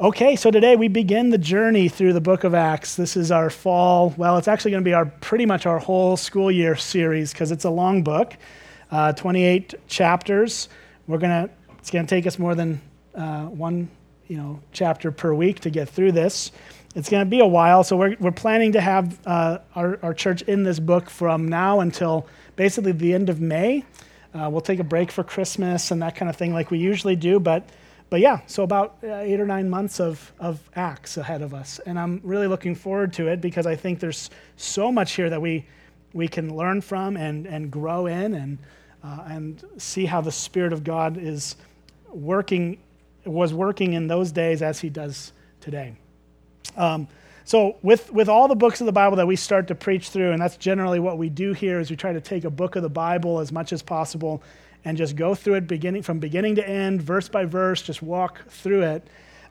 Okay, so today we begin the journey through the book of Acts. This is our fall, well, it's actually going to be our pretty much our whole school year series because it's a long book, uh, 28 chapters. We're going to, it's going to take us more than uh, one, you know, chapter per week to get through this. It's going to be a while, so we're, we're planning to have uh, our, our church in this book from now until basically the end of May. Uh, we'll take a break for Christmas and that kind of thing like we usually do, but but yeah, so about uh, eight or nine months of, of Acts ahead of us. And I'm really looking forward to it because I think there's so much here that we, we can learn from and, and grow in and, uh, and see how the Spirit of God is working, was working in those days as he does today. Um, so with, with all the books of the Bible that we start to preach through, and that's generally what we do here is we try to take a book of the Bible as much as possible and just go through it beginning from beginning to end, verse by verse, just walk through it.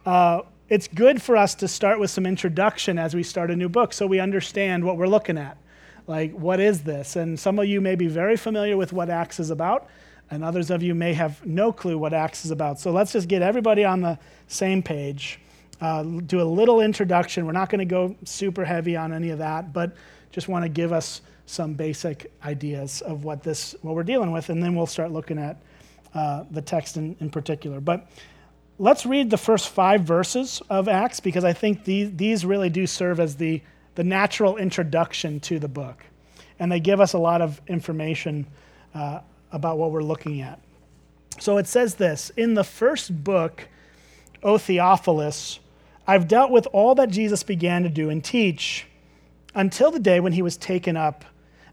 Uh, it's good for us to start with some introduction as we start a new book so we understand what we're looking at. Like, what is this? And some of you may be very familiar with what Acts is about, and others of you may have no clue what Acts is about. So let's just get everybody on the same page. Uh, do a little introduction. We're not going to go super heavy on any of that, but just want to give us some basic ideas of what this what we're dealing with, and then we'll start looking at uh, the text in, in particular. But let's read the first five verses of Acts because I think these, these really do serve as the, the natural introduction to the book. And they give us a lot of information uh, about what we're looking at. So it says this In the first book, O Theophilus, I've dealt with all that Jesus began to do and teach until the day when he was taken up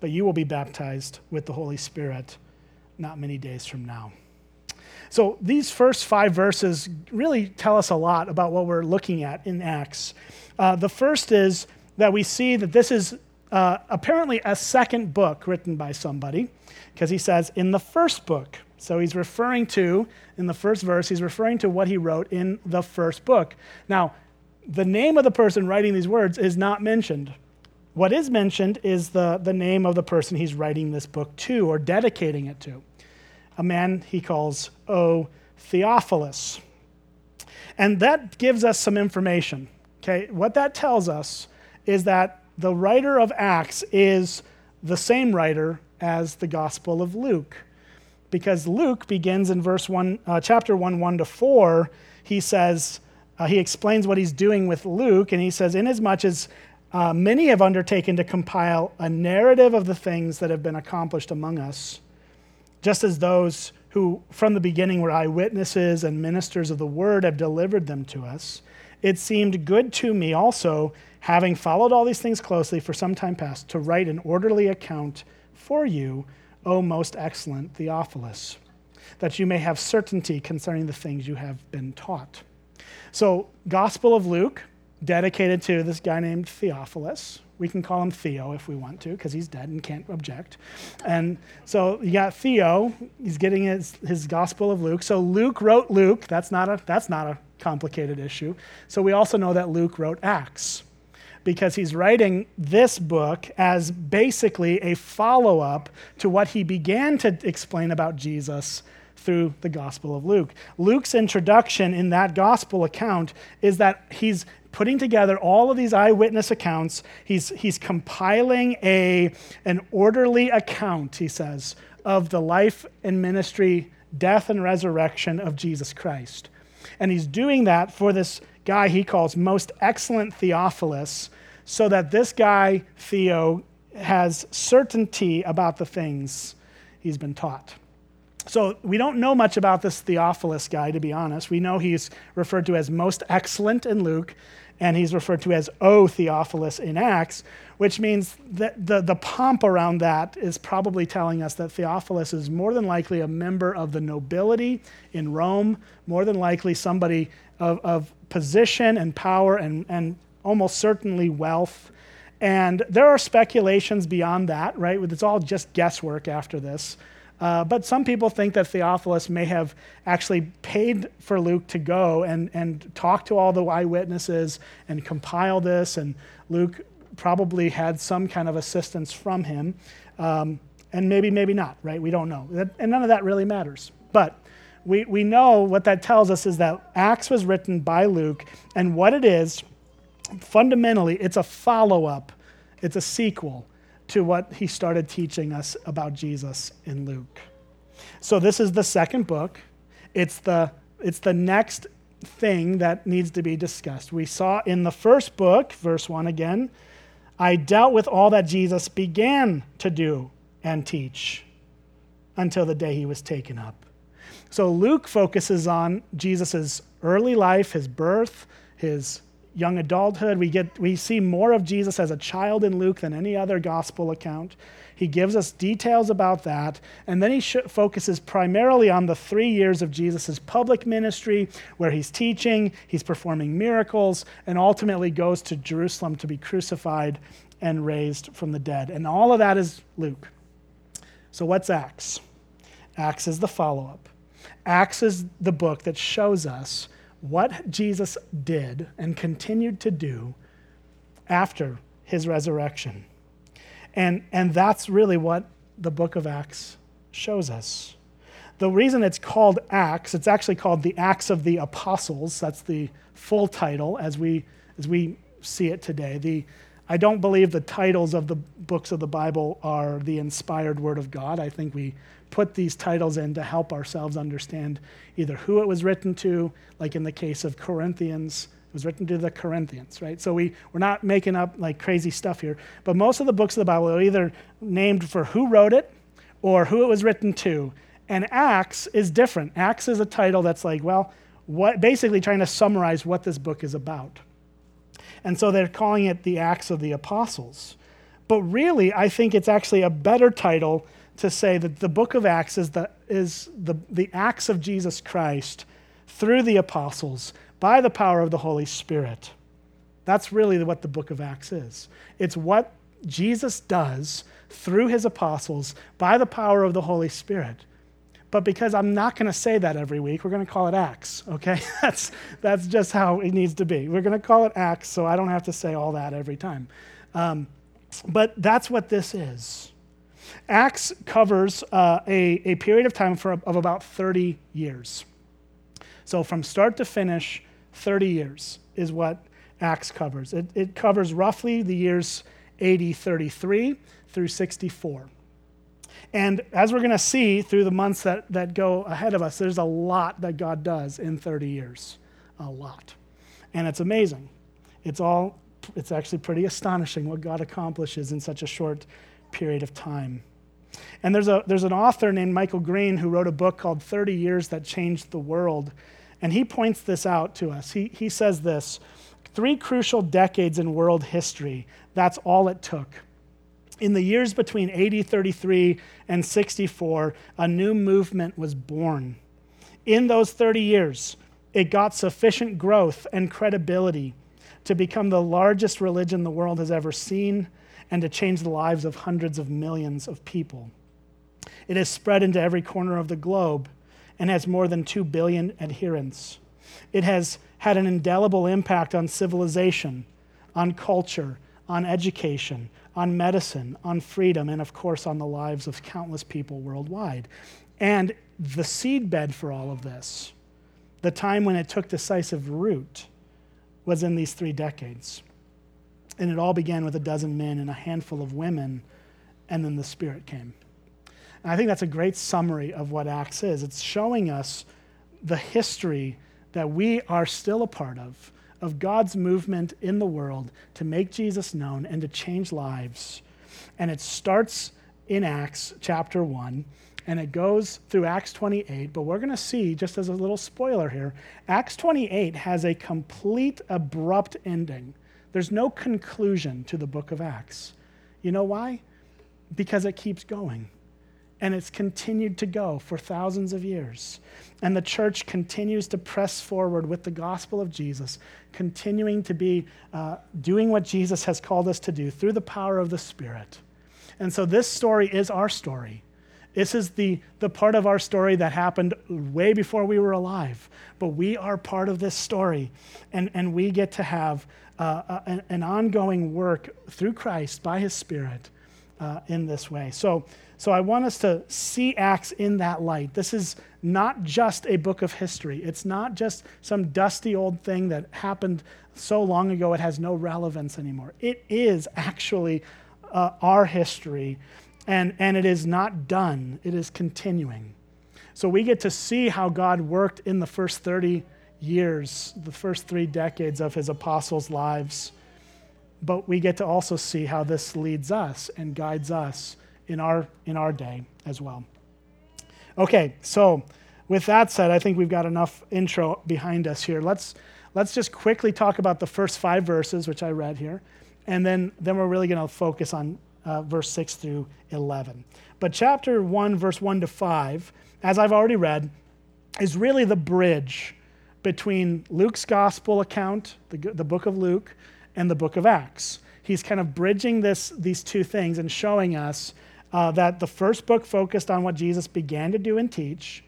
but you will be baptized with the Holy Spirit not many days from now. So, these first five verses really tell us a lot about what we're looking at in Acts. Uh, the first is that we see that this is uh, apparently a second book written by somebody, because he says, in the first book. So, he's referring to, in the first verse, he's referring to what he wrote in the first book. Now, the name of the person writing these words is not mentioned what is mentioned is the, the name of the person he's writing this book to or dedicating it to, a man he calls O Theophilus. And that gives us some information. Okay, what that tells us is that the writer of Acts is the same writer as the Gospel of Luke. Because Luke begins in verse 1, uh, chapter 1, 1 to 4. He says, uh, he explains what he's doing with Luke, and he says, Inasmuch as uh, many have undertaken to compile a narrative of the things that have been accomplished among us, just as those who from the beginning were eyewitnesses and ministers of the word have delivered them to us. It seemed good to me also, having followed all these things closely for some time past, to write an orderly account for you, O most excellent Theophilus, that you may have certainty concerning the things you have been taught. So, Gospel of Luke dedicated to this guy named Theophilus. We can call him Theo if we want to, because he's dead and can't object. And so you got Theo, he's getting his, his Gospel of Luke. So Luke wrote Luke. That's not, a, that's not a complicated issue. So we also know that Luke wrote Acts, because he's writing this book as basically a follow up to what he began to explain about Jesus through the Gospel of Luke. Luke's introduction in that Gospel account is that he's putting together all of these eyewitness accounts. He's, he's compiling a, an orderly account, he says, of the life and ministry, death and resurrection of Jesus Christ. And he's doing that for this guy he calls most excellent Theophilus, so that this guy, Theo, has certainty about the things he's been taught. So we don't know much about this Theophilus guy, to be honest. We know he's referred to as most excellent in Luke, and he's referred to as O Theophilus in Acts, which means that the, the pomp around that is probably telling us that Theophilus is more than likely a member of the nobility in Rome, more than likely somebody of, of position and power and, and almost certainly wealth. And there are speculations beyond that, right? It's all just guesswork after this. Uh, but some people think that Theophilus may have actually paid for Luke to go and, and talk to all the eyewitnesses and compile this. And Luke probably had some kind of assistance from him. Um, and maybe, maybe not, right? We don't know. And none of that really matters. But we, we know what that tells us is that Acts was written by Luke. And what it is, fundamentally, it's a follow up, it's a sequel to what he started teaching us about Jesus in Luke. So this is the second book. It's the it's the next thing that needs to be discussed. We saw in the first book, verse 1 again, I dealt with all that Jesus began to do and teach until the day he was taken up. So Luke focuses on Jesus' early life, his birth, his young adulthood. We, get, we see more of Jesus as a child in Luke than any other gospel account. He gives us details about that. And then he sh- focuses primarily on the three years of Jesus' public ministry, where he's teaching, he's performing miracles, and ultimately goes to Jerusalem to be crucified and raised from the dead. And all of that is Luke. So, what's Acts? Acts is the follow up. Acts is the book that shows us what Jesus did and continued to do after his resurrection. And, and that's really what the book of Acts shows us. The reason it's called Acts, it's actually called the Acts of the Apostles. That's the full title as we, as we see it today. The, I don't believe the titles of the books of the Bible are the inspired word of God. I think we put these titles in to help ourselves understand either who it was written to, like in the case of Corinthians, it was written to the Corinthians, right? So we, we're not making up like crazy stuff here. But most of the books of the Bible are either named for who wrote it or who it was written to. And Acts is different. Acts is a title that's like, well, what, basically trying to summarize what this book is about. And so they're calling it the Acts of the Apostles. But really, I think it's actually a better title to say that the book of Acts is the, is the, the acts of Jesus Christ through the apostles by the power of the Holy Spirit. That's really what the book of Acts is. It's what Jesus does through his apostles by the power of the Holy Spirit. But because I'm not going to say that every week, we're going to call it Acts, okay? that's, that's just how it needs to be. We're going to call it Acts so I don't have to say all that every time. Um, but that's what this is. Acts covers uh, a, a period of time for, of about 30 years. So, from start to finish, 30 years is what Acts covers. It, it covers roughly the years AD 33 through 64. And as we're going to see through the months that, that go ahead of us, there's a lot that God does in 30 years. A lot. And it's amazing. It's all, it's actually pretty astonishing what God accomplishes in such a short period of time. And there's, a, there's an author named Michael Green who wrote a book called 30 Years That Changed the World. And he points this out to us. He, he says this three crucial decades in world history. That's all it took. In the years between AD 33 and 64, a new movement was born. In those 30 years, it got sufficient growth and credibility to become the largest religion the world has ever seen and to change the lives of hundreds of millions of people. It has spread into every corner of the globe and has more than 2 billion adherents. It has had an indelible impact on civilization, on culture, on education, on medicine, on freedom, and of course on the lives of countless people worldwide. And the seedbed for all of this, the time when it took decisive root, was in these three decades. And it all began with a dozen men and a handful of women, and then the Spirit came. And I think that's a great summary of what Acts is. It's showing us the history that we are still a part of, of God's movement in the world to make Jesus known and to change lives. And it starts in Acts chapter 1 and it goes through Acts 28. But we're going to see, just as a little spoiler here, Acts 28 has a complete abrupt ending. There's no conclusion to the book of Acts. You know why? Because it keeps going. And it's continued to go for thousands of years. And the church continues to press forward with the gospel of Jesus, continuing to be uh, doing what Jesus has called us to do through the power of the Spirit. And so this story is our story. This is the, the part of our story that happened way before we were alive. But we are part of this story. And, and we get to have uh, an, an, ongoing work through Christ by his Spirit uh, in this way. So, so I want us to see Acts in that light. This is not just a book of history, it's not just some dusty old thing that happened so long ago it has no relevance anymore. It is actually uh, our history, and, and it is not done, it is continuing. So we get to see how God worked in the first 30 years, the first three decades of his apostles' lives. But we get to also see how this leads us and guides us in our, in our day as well. Okay, so with that said, I think we've got enough intro behind us here. Let's, let's just quickly talk about the first five verses, which I read here, and then, then we're really going to focus on uh, verse 6 through 11. But chapter 1, verse 1 to 5, as I've already read, is really the bridge between Luke's gospel account, the, the book of Luke, and the book of Acts. He's kind of bridging this, these two things and showing us uh, that the first book focused on what Jesus began to do and teach.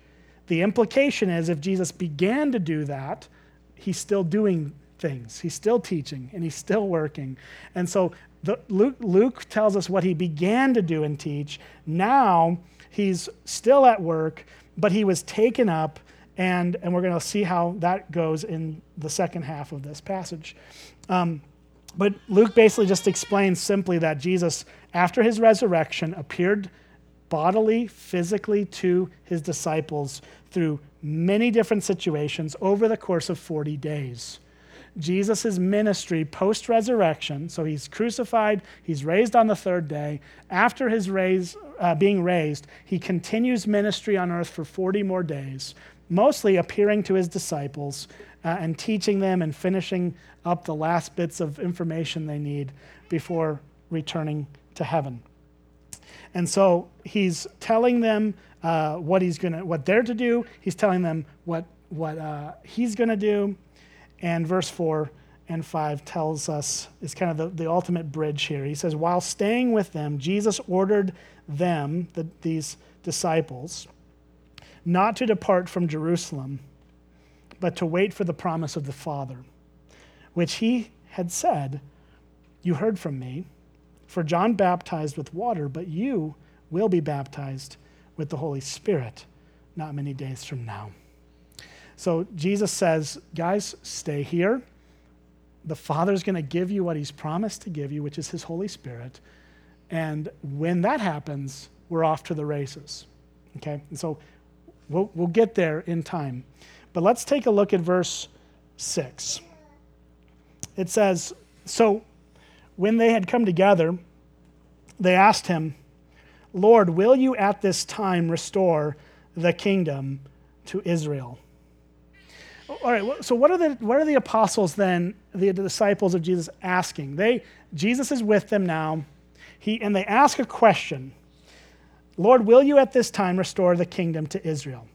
The implication is if Jesus began to do that, he's still doing things, he's still teaching, and he's still working. And so the, Luke, Luke tells us what he began to do and teach. Now he's still at work, but he was taken up and, and we're going to see how that goes in the second half of this passage. Um, but Luke basically just explains simply that Jesus, after his resurrection, appeared bodily, physically to his disciples through many different situations over the course of 40 days. Jesus' ministry post resurrection, so he's crucified, he's raised on the third day. After his raise, uh, being raised, he continues ministry on earth for 40 more days, mostly appearing to his disciples uh, and teaching them and finishing up the last bits of information they need before returning to heaven. And so he's telling them uh, what he's gonna, what they're to do. He's telling them what what uh, he's gonna do. And verse four and five tells us is kind of the, the ultimate bridge here. He says, while staying with them, Jesus ordered them, the, these disciples, not to depart from Jerusalem, but to wait for the promise of the Father, which he had said, You heard from me, for John baptized with water, but you will be baptized with the Holy Spirit not many days from now. So Jesus says, Guys, stay here. The Father's going to give you what he's promised to give you, which is his Holy Spirit. And when that happens, we're off to the races. Okay? And so We'll, we'll get there in time. But let's take a look at verse 6. It says, So when they had come together, they asked him, Lord, will you at this time restore the kingdom to Israel? All right, so what are the, what are the apostles then, the disciples of Jesus, asking? They, Jesus is with them now, he, and they ask a question Lord, will you at this time restore the kingdom to Israel?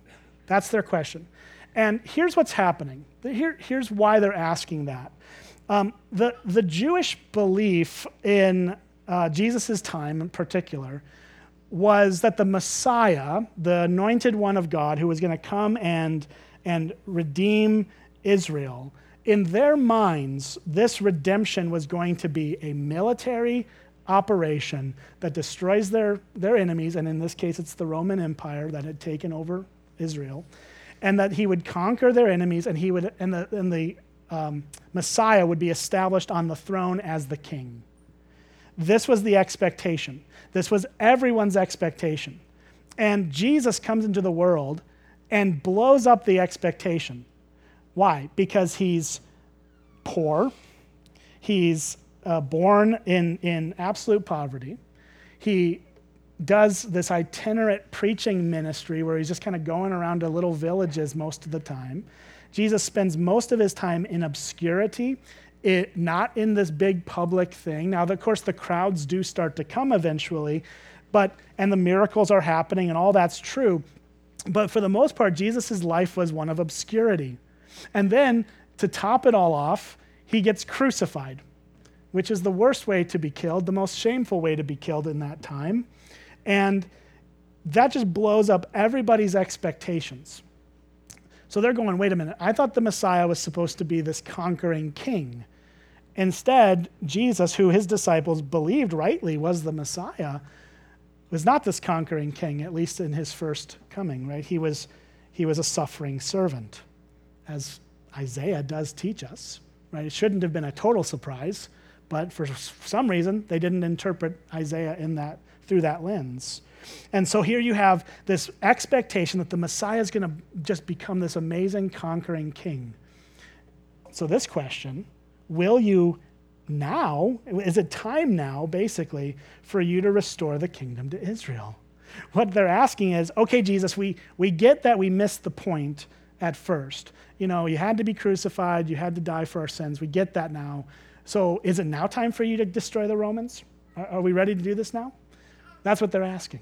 That's their question. And here's what's happening. Here, here's why they're asking that. Um, the, the Jewish belief in uh, Jesus' time in particular was that the Messiah, the anointed one of God who was going to come and, and redeem Israel, in their minds, this redemption was going to be a military operation that destroys their, their enemies, and in this case, it's the Roman Empire that had taken over Israel, and that he would conquer their enemies, and he would, and the, and the um, Messiah would be established on the throne as the king. This was the expectation. This was everyone's expectation. And Jesus comes into the world and blows up the expectation. Why? Because he's poor, he's uh, born in, in absolute poverty. He does this itinerant preaching ministry where he's just kind of going around to little villages most of the time. Jesus spends most of his time in obscurity, it, not in this big public thing. Now, of course, the crowds do start to come eventually, but and the miracles are happening and all that's true. But for the most part, Jesus' life was one of obscurity. And then to top it all off, he gets crucified, which is the worst way to be killed, the most shameful way to be killed in that time. And that just blows up everybody's expectations. So they're going, wait a minute, I thought the Messiah was supposed to be this conquering king. Instead, Jesus, who his disciples believed rightly was the Messiah, was not this conquering king, at least in his first coming, right? He was, he was a suffering servant, as Isaiah does teach us, right? It shouldn't have been a total surprise, but for some reason, they didn't interpret Isaiah in that, through that lens. And so here you have this expectation that the Messiah is going to just become this amazing conquering king. So, this question will you now, is it time now, basically, for you to restore the kingdom to Israel? What they're asking is okay, Jesus, we, we get that we missed the point at first. You know, you had to be crucified, you had to die for our sins. We get that now. So, is it now time for you to destroy the Romans? Are, are we ready to do this now? That's what they're asking.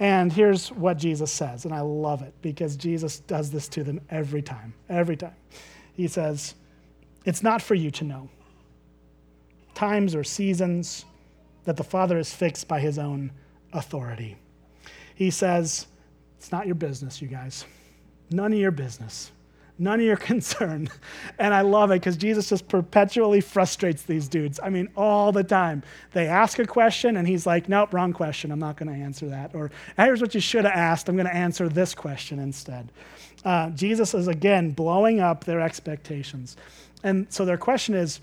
And here's what Jesus says, and I love it because Jesus does this to them every time. Every time. He says, It's not for you to know times or seasons that the Father has fixed by his own authority. He says, It's not your business, you guys. None of your business. None of your concern. And I love it because Jesus just perpetually frustrates these dudes. I mean, all the time. They ask a question and he's like, nope, wrong question. I'm not going to answer that. Or here's what you should have asked. I'm going to answer this question instead. Uh, Jesus is again blowing up their expectations. And so their question is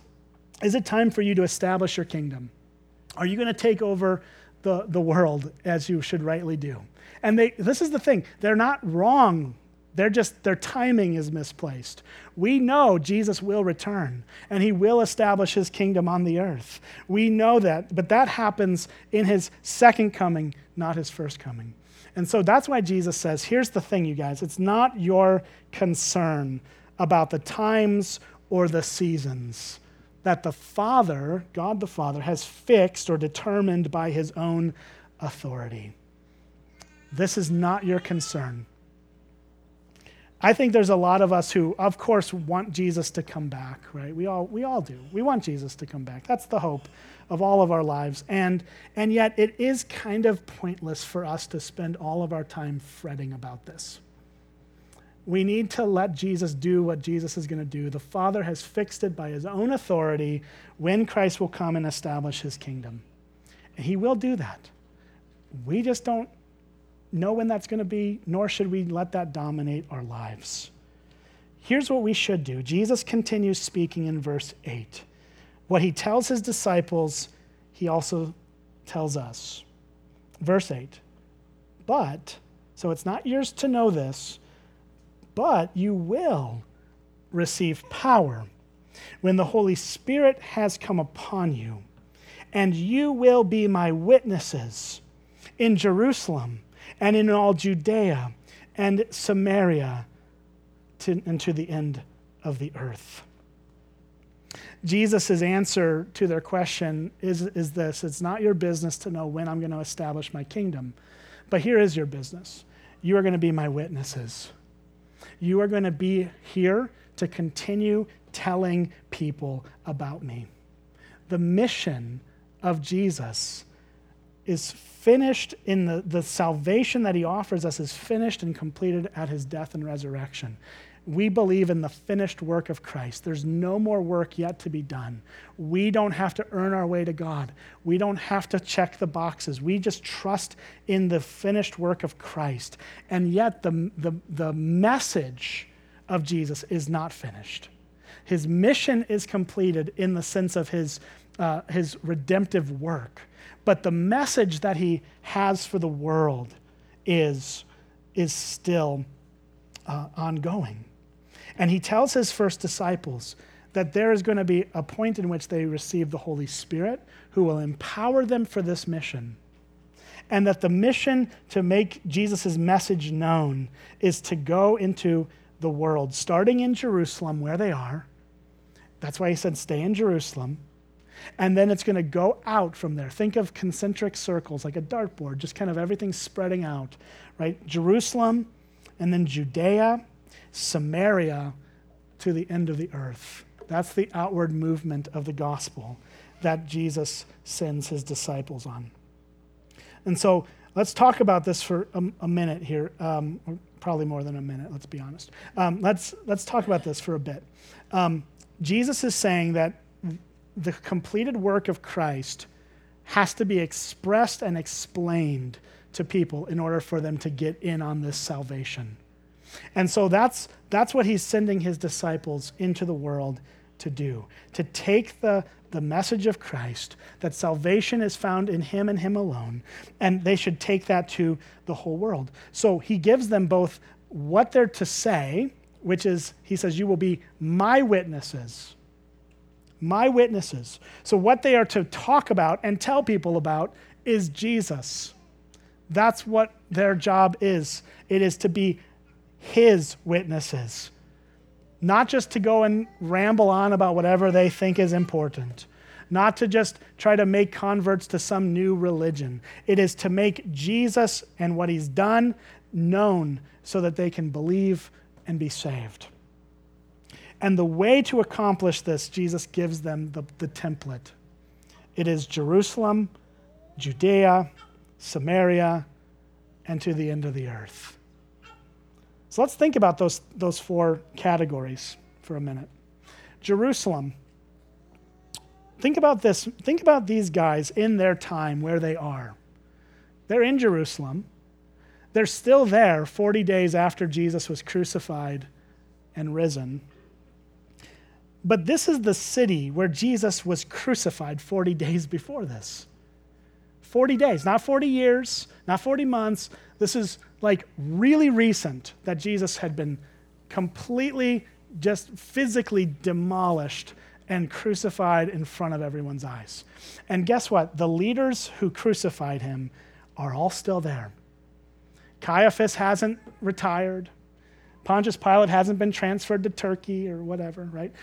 Is it time for you to establish your kingdom? Are you going to take over the, the world as you should rightly do? And they, this is the thing, they're not wrong they're just, their timing is misplaced. We know Jesus will return and he will establish his kingdom on the earth. We know that, but that happens in his second coming, not his first coming. And so that's why Jesus says here's the thing, you guys it's not your concern about the times or the seasons that the Father, God the Father, has fixed or determined by his own authority. This is not your concern. I think there's a lot of us who, of course, want Jesus to come back, right? We all, we all do. We want Jesus to come back. That's the hope of all of our lives. And, and yet, it is kind of pointless for us to spend all of our time fretting about this. We need to let Jesus do what Jesus is going to do. The Father has fixed it by his own authority when Christ will come and establish his kingdom. And he will do that. We just don't know when that's going to be, nor should we let that dominate our lives. Here's what we should do Jesus continues speaking in verse 8. What he tells his disciples, he also tells us. Verse 8. But, so it's not yours to know this, but you will receive power when the Holy Spirit has come upon you, and you will be my witnesses in Jerusalem and in all Judea and Samaria to, and to the end of the earth. Jesus' answer to their question is, is this It's not your business to know when I'm going to establish my kingdom, but here is your business. You are going to be my witnesses. You are going to be here to continue telling people about me. The mission of Jesus is finished in the, the salvation that he offers us is finished and completed at his death and resurrection. We believe in the finished work of Christ. There's no more work yet to be done. We don't have to earn our way to God. We don't have to check the boxes. We just trust in the finished work of Christ. And yet, the, the, the message of Jesus is not finished. His mission is completed in the sense of his, uh, his redemptive work but the message that he has for the world is, is still uh, ongoing. And he tells his first disciples that there is going to be a point in which they receive the Holy Spirit who will empower them for this mission. And that the mission to make Jesus' message known is to go into the world, starting in Jerusalem, where they are. That's why he said, stay in Jerusalem. And then it's going to go out from there. Think of concentric circles, like a dartboard, just kind of everything spreading out, right? Jerusalem, and then Judea, Samaria, to the end of the earth. That's the outward movement of the gospel that Jesus sends his disciples on. And so let's talk about this for a, a minute here, um, probably more than a minute, let's be honest. Um, let's, let's talk about this for a bit. Um, Jesus is saying that the completed work of Christ has to be expressed and explained to people in order for them to get in on this salvation. And so that's, that's what he's sending his disciples into the world to do to take the, the message of Christ, that salvation is found in him and him alone, and they should take that to the whole world. So he gives them both what they're to say, which is, he says, You will be my witnesses. My witnesses. So, what they are to talk about and tell people about is Jesus. That's what their job is. It is to be his witnesses, not just to go and ramble on about whatever they think is important, not to just try to make converts to some new religion. It is to make Jesus and what he's done known so that they can believe and be saved. And the way to accomplish this, Jesus gives them the, the template. It is Jerusalem, Judea, Samaria, and to the end of the earth. So let's think about those, those four categories for a minute. Jerusalem. Think about this. Think about these guys in their time where they are. They're in Jerusalem. They're still there 40 days after Jesus was crucified and risen. But this is the city where Jesus was crucified 40 days before this. 40 days, not 40 years, not 40 months. This is like really recent that Jesus had been completely, just physically demolished and crucified in front of everyone's eyes. And guess what? The leaders who crucified him are all still there. Caiaphas hasn't retired. Pontius Pilate hasn't been transferred to Turkey or whatever, right?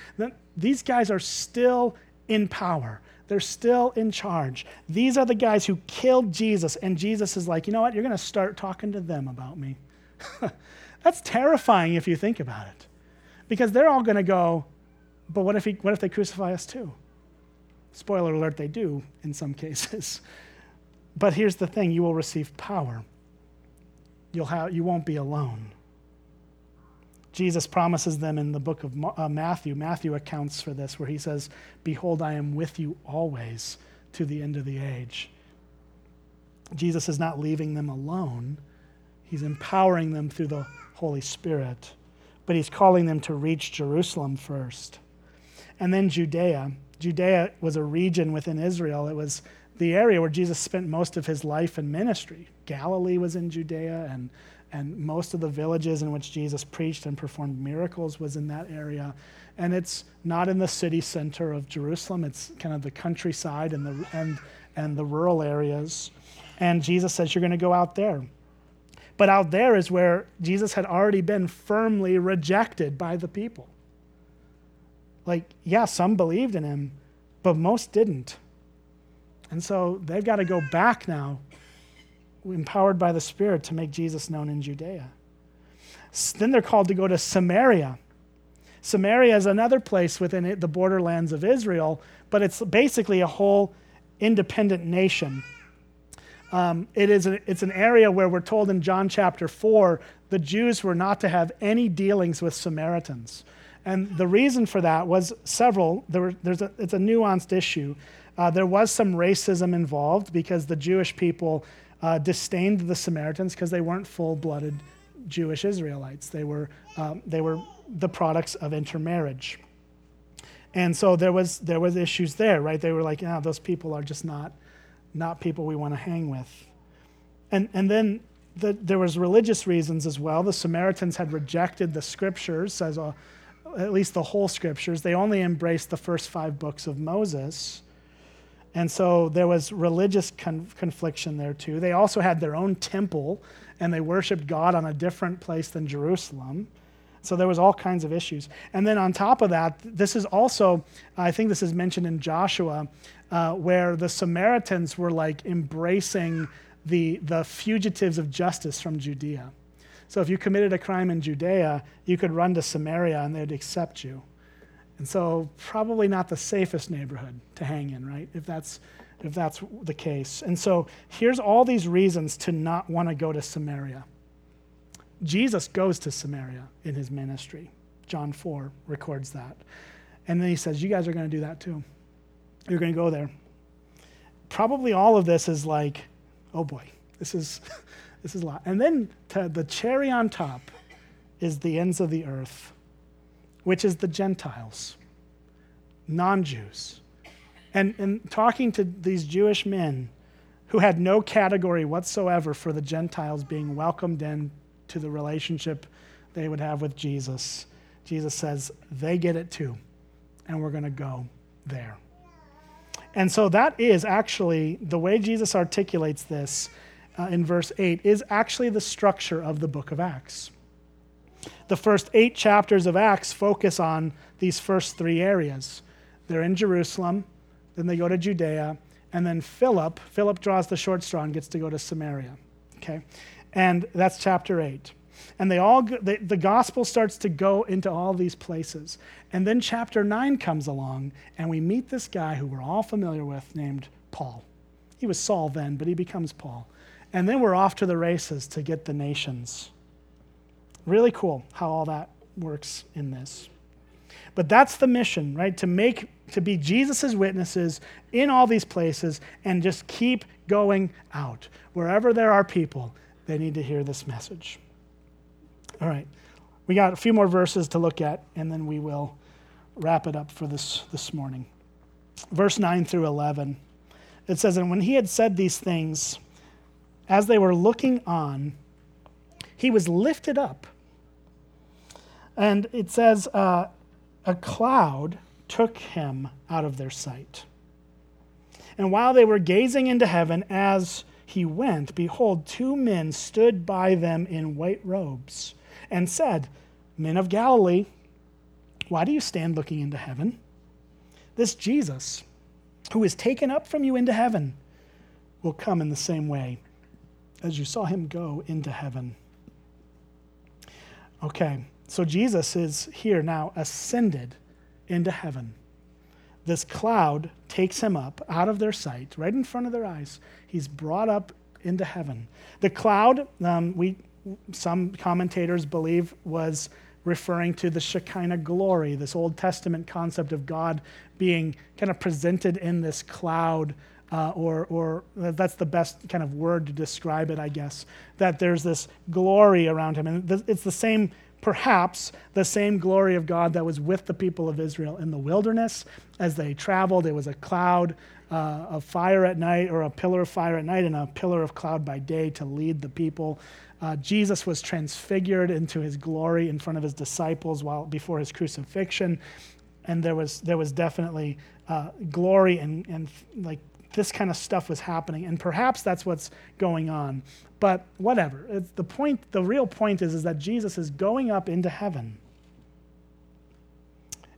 These guys are still in power. They're still in charge. These are the guys who killed Jesus, and Jesus is like, you know what? You're going to start talking to them about me. That's terrifying if you think about it. Because they're all going to go, but what if, he, what if they crucify us too? Spoiler alert, they do in some cases. But here's the thing you will receive power you'll have, you won't be alone. Jesus promises them in the book of uh, Matthew. Matthew accounts for this, where he says, Behold, I am with you always to the end of the age. Jesus is not leaving them alone, he's empowering them through the Holy Spirit. But he's calling them to reach Jerusalem first. And then Judea. Judea was a region within Israel. It was the area where Jesus spent most of his life and ministry. Galilee was in Judea, and, and most of the villages in which Jesus preached and performed miracles was in that area. And it's not in the city center of Jerusalem, it's kind of the countryside and the, and, and the rural areas. And Jesus says, You're going to go out there. But out there is where Jesus had already been firmly rejected by the people. Like, yeah, some believed in him, but most didn't. And so they've got to go back now, empowered by the Spirit, to make Jesus known in Judea. Then they're called to go to Samaria. Samaria is another place within the borderlands of Israel, but it's basically a whole independent nation. Um, it is a, it's an area where we're told in John chapter 4 the Jews were not to have any dealings with Samaritans. And the reason for that was several. There were, there's a, it's a nuanced issue. Uh, there was some racism involved because the Jewish people uh, disdained the Samaritans because they weren't full blooded Jewish Israelites. They were, um, they were the products of intermarriage. And so there was, there was issues there, right? They were like, yeah, those people are just not, not people we want to hang with. And, and then the, there was religious reasons as well. The Samaritans had rejected the scriptures, as a, at least the whole scriptures. They only embraced the first five books of Moses. And so there was religious con- confliction there too. They also had their own temple and they worshiped God on a different place than Jerusalem. So there was all kinds of issues. And then on top of that, this is also, I think this is mentioned in Joshua, uh, where the Samaritans were like embracing the, the fugitives of justice from Judea. So if you committed a crime in Judea, you could run to Samaria and they'd accept you. And so probably not the safest neighborhood to hang in, right? If that's if that's the case. And so here's all these reasons to not want to go to Samaria. Jesus goes to Samaria in his ministry. John 4 records that. And then he says, You guys are going to do that too. You're going to go there. Probably all of this is like, oh boy, this is this is a lot. And then the cherry on top is the ends of the earth, which is the Gentiles, non-Jews. And, and talking to these Jewish men who had no category whatsoever for the Gentiles being welcomed in to the relationship they would have with Jesus, Jesus says, they get it too, and we're going to go there. And so that is actually the way Jesus articulates this uh, in verse 8 is actually the structure of the book of Acts. The first eight chapters of Acts focus on these first three areas. They're in Jerusalem, then they go to Judea, and then Philip, Philip draws the short straw and gets to go to Samaria. Okay? And that's chapter 8. And they all they, the gospel starts to go into all these places. And then chapter 9 comes along and we meet this guy who we're all familiar with named Paul. He was Saul then, but he becomes Paul. And then we're off to the races to get the nations. Really cool how all that works in this. But that's the mission, right? To make to be Jesus' witnesses in all these places and just keep going out. Wherever there are people, they need to hear this message. All right. We got a few more verses to look at, and then we will wrap it up for this this morning. Verse 9 through 11. It says, And when he had said these things, as they were looking on, he was lifted up. And it says, uh, a cloud took him out of their sight. And while they were gazing into heaven as he went, behold, two men stood by them in white robes and said, Men of Galilee, why do you stand looking into heaven? This Jesus, who is taken up from you into heaven, will come in the same way as you saw him go into heaven. Okay, so Jesus is here now, ascended into heaven. This cloud takes him up out of their sight, right in front of their eyes. He's brought up into heaven. The cloud, um, we, some commentators believe, was referring to the Shekinah glory, this Old Testament concept of God being kind of presented in this cloud uh, or, or that's the best kind of word to describe it, I guess, that there's this glory around him. And it's the same, perhaps, the same glory of God that was with the people of Israel in the wilderness as they traveled. It was a cloud uh, of fire at night, or a pillar of fire at night, and a pillar of cloud by day to lead the people. Uh, Jesus was transfigured into his glory in front of his disciples while before his crucifixion, and there was there was definitely uh, glory and and like this kind of stuff was happening. And perhaps that's what's going on. But whatever. It's the point, the real point is, is that Jesus is going up into heaven.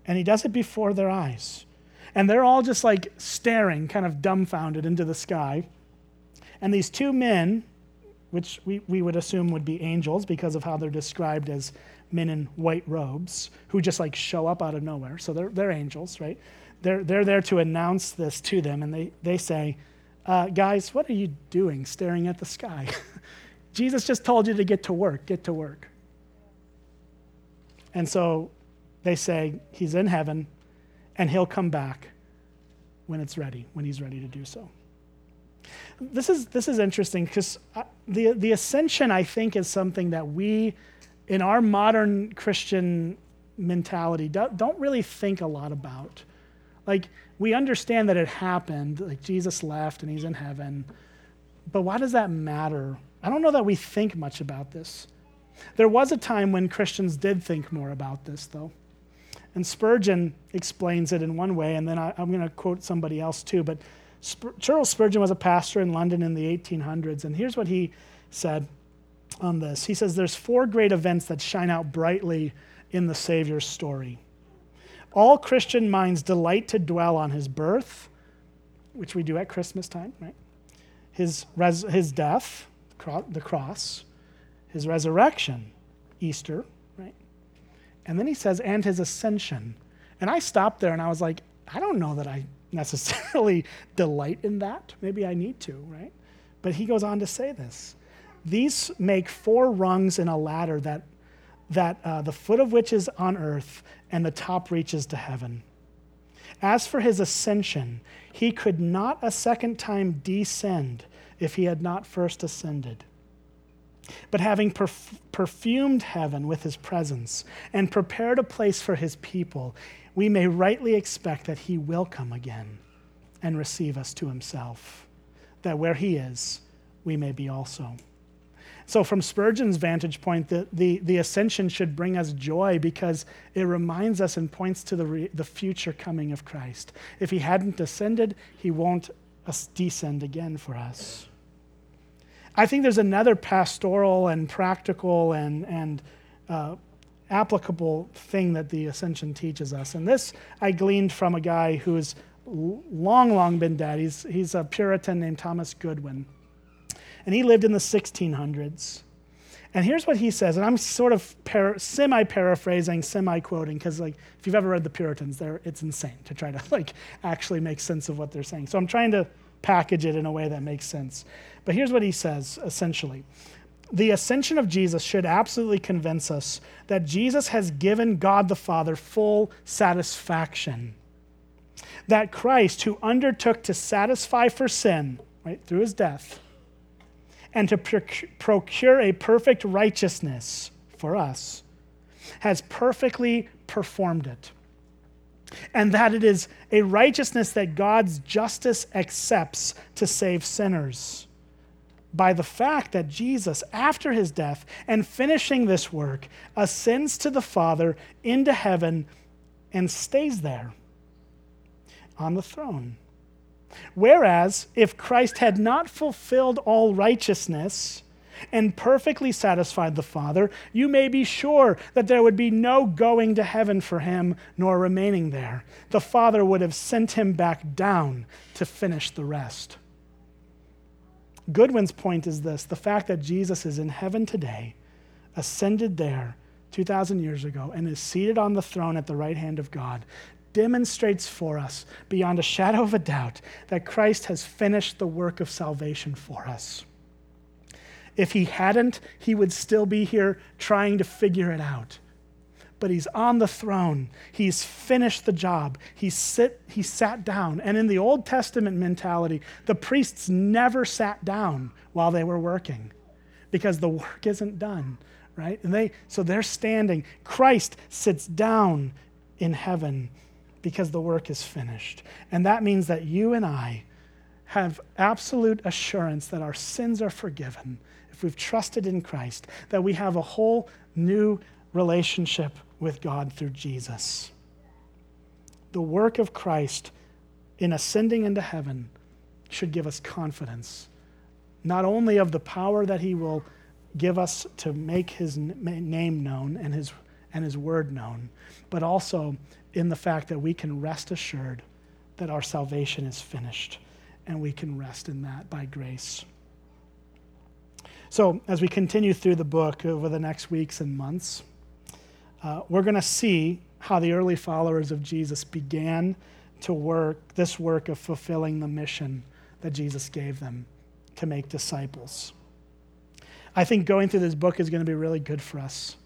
And he does it before their eyes. And they're all just like staring, kind of dumbfounded into the sky. And these two men, which we, we would assume would be angels because of how they're described as men in white robes, who just like show up out of nowhere. So they're, they're angels, right? They're, they're there to announce this to them, and they, they say, uh, Guys, what are you doing staring at the sky? Jesus just told you to get to work, get to work. And so they say, He's in heaven, and He'll come back when it's ready, when He's ready to do so. This is, this is interesting because uh, the, the ascension, I think, is something that we, in our modern Christian mentality, don't, don't really think a lot about. Like, we understand that it happened, like Jesus left and he's in heaven, but why does that matter? I don't know that we think much about this. There was a time when Christians did think more about this, though. And Spurgeon explains it in one way, and then I, am going to quote somebody else too. But Charles Spurgeon was a pastor in London in the 1800s, and here's what he said on this. He says, There's four great events that shine out brightly in the Savior's story. All Christian minds delight to dwell on his birth, which we do at Christmas time, right? His, res- his death, the cross, his resurrection, Easter, right? And then he says, and his ascension. And I stopped there and I was like, I don't know that I necessarily delight in that. Maybe I need to, right? But he goes on to say this These make four rungs in a ladder that, that uh, the foot of which is on earth and the top reaches to heaven. As for his ascension, he could not a second time descend if he had not first ascended. But having perf- perfumed heaven with his presence and prepared a place for his people, we may rightly expect that he will come again and receive us to himself, that where he is, we may be also. So, from Spurgeon's vantage point, the, the, the ascension should bring us joy because it reminds us and points to the, re, the future coming of Christ. If he hadn't ascended, he won't descend again for us. I think there's another pastoral and practical and, and uh, applicable thing that the ascension teaches us. And this I gleaned from a guy who's long, long been dead. He's, he's a Puritan named Thomas Goodwin. And he lived in the 1600s. And here's what he says, and I'm sort of par- semi paraphrasing, semi quoting, because like if you've ever read the Puritans, there it's insane to try to like actually make sense of what they're saying. So I'm trying to package it in a way that makes sense. But here's what he says essentially the ascension of Jesus should absolutely convince us that Jesus has given God the Father full satisfaction. That Christ, who undertook to satisfy for sin, right, through his death, and to procure a perfect righteousness for us, has perfectly performed it and that it is a righteousness that God's justice accepts to save sinners. By the fact that Jesus, after his death and finishing this work, ascends to the Father into heaven and stays there on the throne. Whereas, if Christ had not fulfilled all righteousness, and perfectly satisfied the Father, you may be sure that there would be no going to heaven for him nor remaining there. The Father would have sent him back down to finish the rest. Goodwin's point is this the fact that Jesus is in heaven today, ascended there 2,000 years ago, and is seated on the throne at the right hand of God, demonstrates for us, beyond a shadow of a doubt, that Christ has finished the work of salvation for us. If he hadn't, he would still be here trying to figure it out. But he's on the throne. He's finished the job. He, sit, he sat down. And in the Old Testament mentality, the priests never sat down while they were working because the work isn't done, right? And they, so they're standing. Christ sits down in heaven because the work is finished. And that means that you and I have absolute assurance that our sins are forgiven if we've trusted in Christ, that we have a whole new relationship with God through Jesus. The work of Christ in ascending into heaven should give us confidence, not only of the power that he will give us to make his name known and his, and his word known, but also in the fact that we can rest assured that our salvation is finished and we can rest in that by grace. So, as we continue through the book over the next weeks and months, uh, we're going to see how the early followers of Jesus began to work this work of fulfilling the mission that Jesus gave them to make disciples. I think going through this book is going to be really good for us.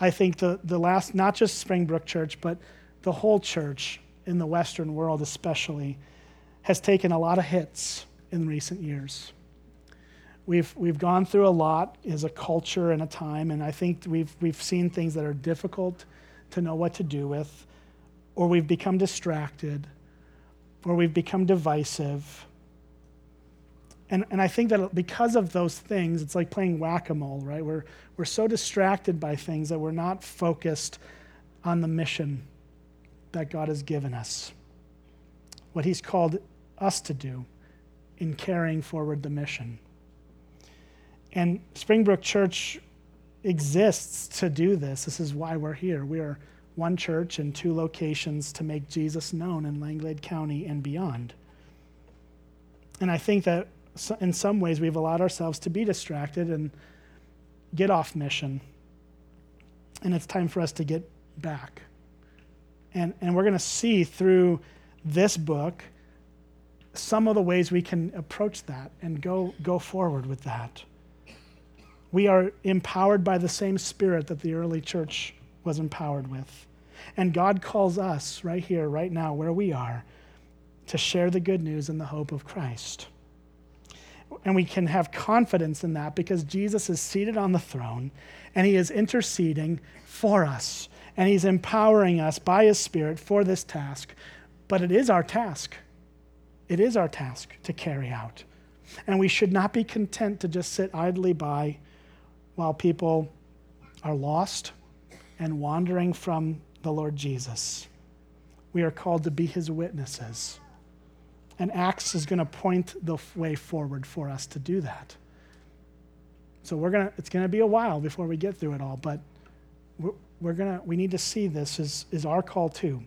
I think the, the last, not just Springbrook Church, but the whole church in the Western world, especially, has taken a lot of hits in recent years. We've, we've gone through a lot as a culture and a time, and I think we've, we've seen things that are difficult to know what to do with, or we've become distracted, or we've become divisive. And, and I think that because of those things, it's like playing whack a mole, right? We're, we're so distracted by things that we're not focused on the mission that God has given us, what He's called us to do in carrying forward the mission. And Springbrook Church exists to do this. This is why we're here. We are one church in two locations to make Jesus known in Langlade County and beyond. And I think that in some ways we've allowed ourselves to be distracted and get off mission. And it's time for us to get back. And, and we're going to see through this book some of the ways we can approach that and go, go forward with that. We are empowered by the same spirit that the early church was empowered with. And God calls us right here, right now, where we are, to share the good news and the hope of Christ. And we can have confidence in that because Jesus is seated on the throne and he is interceding for us. And he's empowering us by his Spirit for this task. But it is our task. It is our task to carry out. And we should not be content to just sit idly by while people are lost and wandering from the Lord Jesus. We are called to be his witnesses. And Acts is going to point the way forward for us to do that. So we're gonna, it's going to be a while before we get through it all, but we're, we're gonna, we need to see this as, is our call too.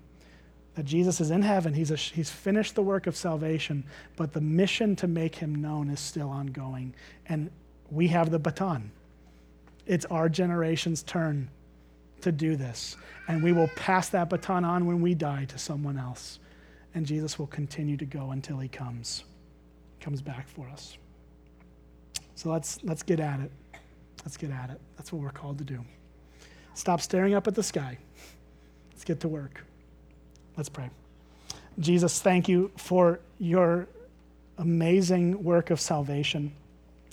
That Jesus is in heaven, he's, a, he's finished the work of salvation, but the mission to make him known is still ongoing. And we have the baton. It's our generation's turn to do this. And we will pass that baton on when we die to someone else. And Jesus will continue to go until he comes, comes back for us. So let's, let's get at it. Let's get at it. That's what we're called to do. Stop staring up at the sky. Let's get to work. Let's pray. Jesus, thank you for your amazing work of salvation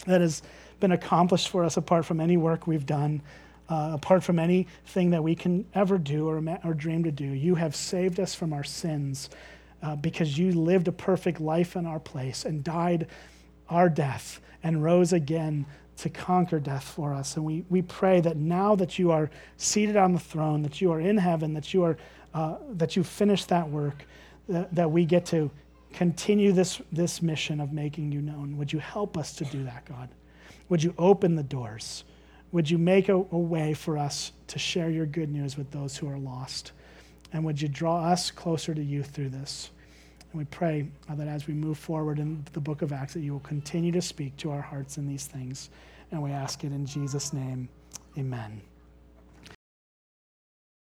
that has been accomplished for us apart from any work we've done, uh, apart from anything that we can ever do or, or dream to do. You have saved us from our sins uh, because you lived a perfect life in our place and died our death and rose again to conquer death for us. And we, we pray that now that you are seated on the throne, that you are in heaven, that you are uh, that you finished that work, that, that we get to continue this, this mission of making you known. Would you help us to do that, God? Would you open the doors? Would you make a, a way for us to share your good news with those who are lost? And would you draw us closer to you through this? And we pray uh, that as we move forward in the book of Acts, that you will continue to speak to our hearts in these things. And we ask it in Jesus' name. Amen.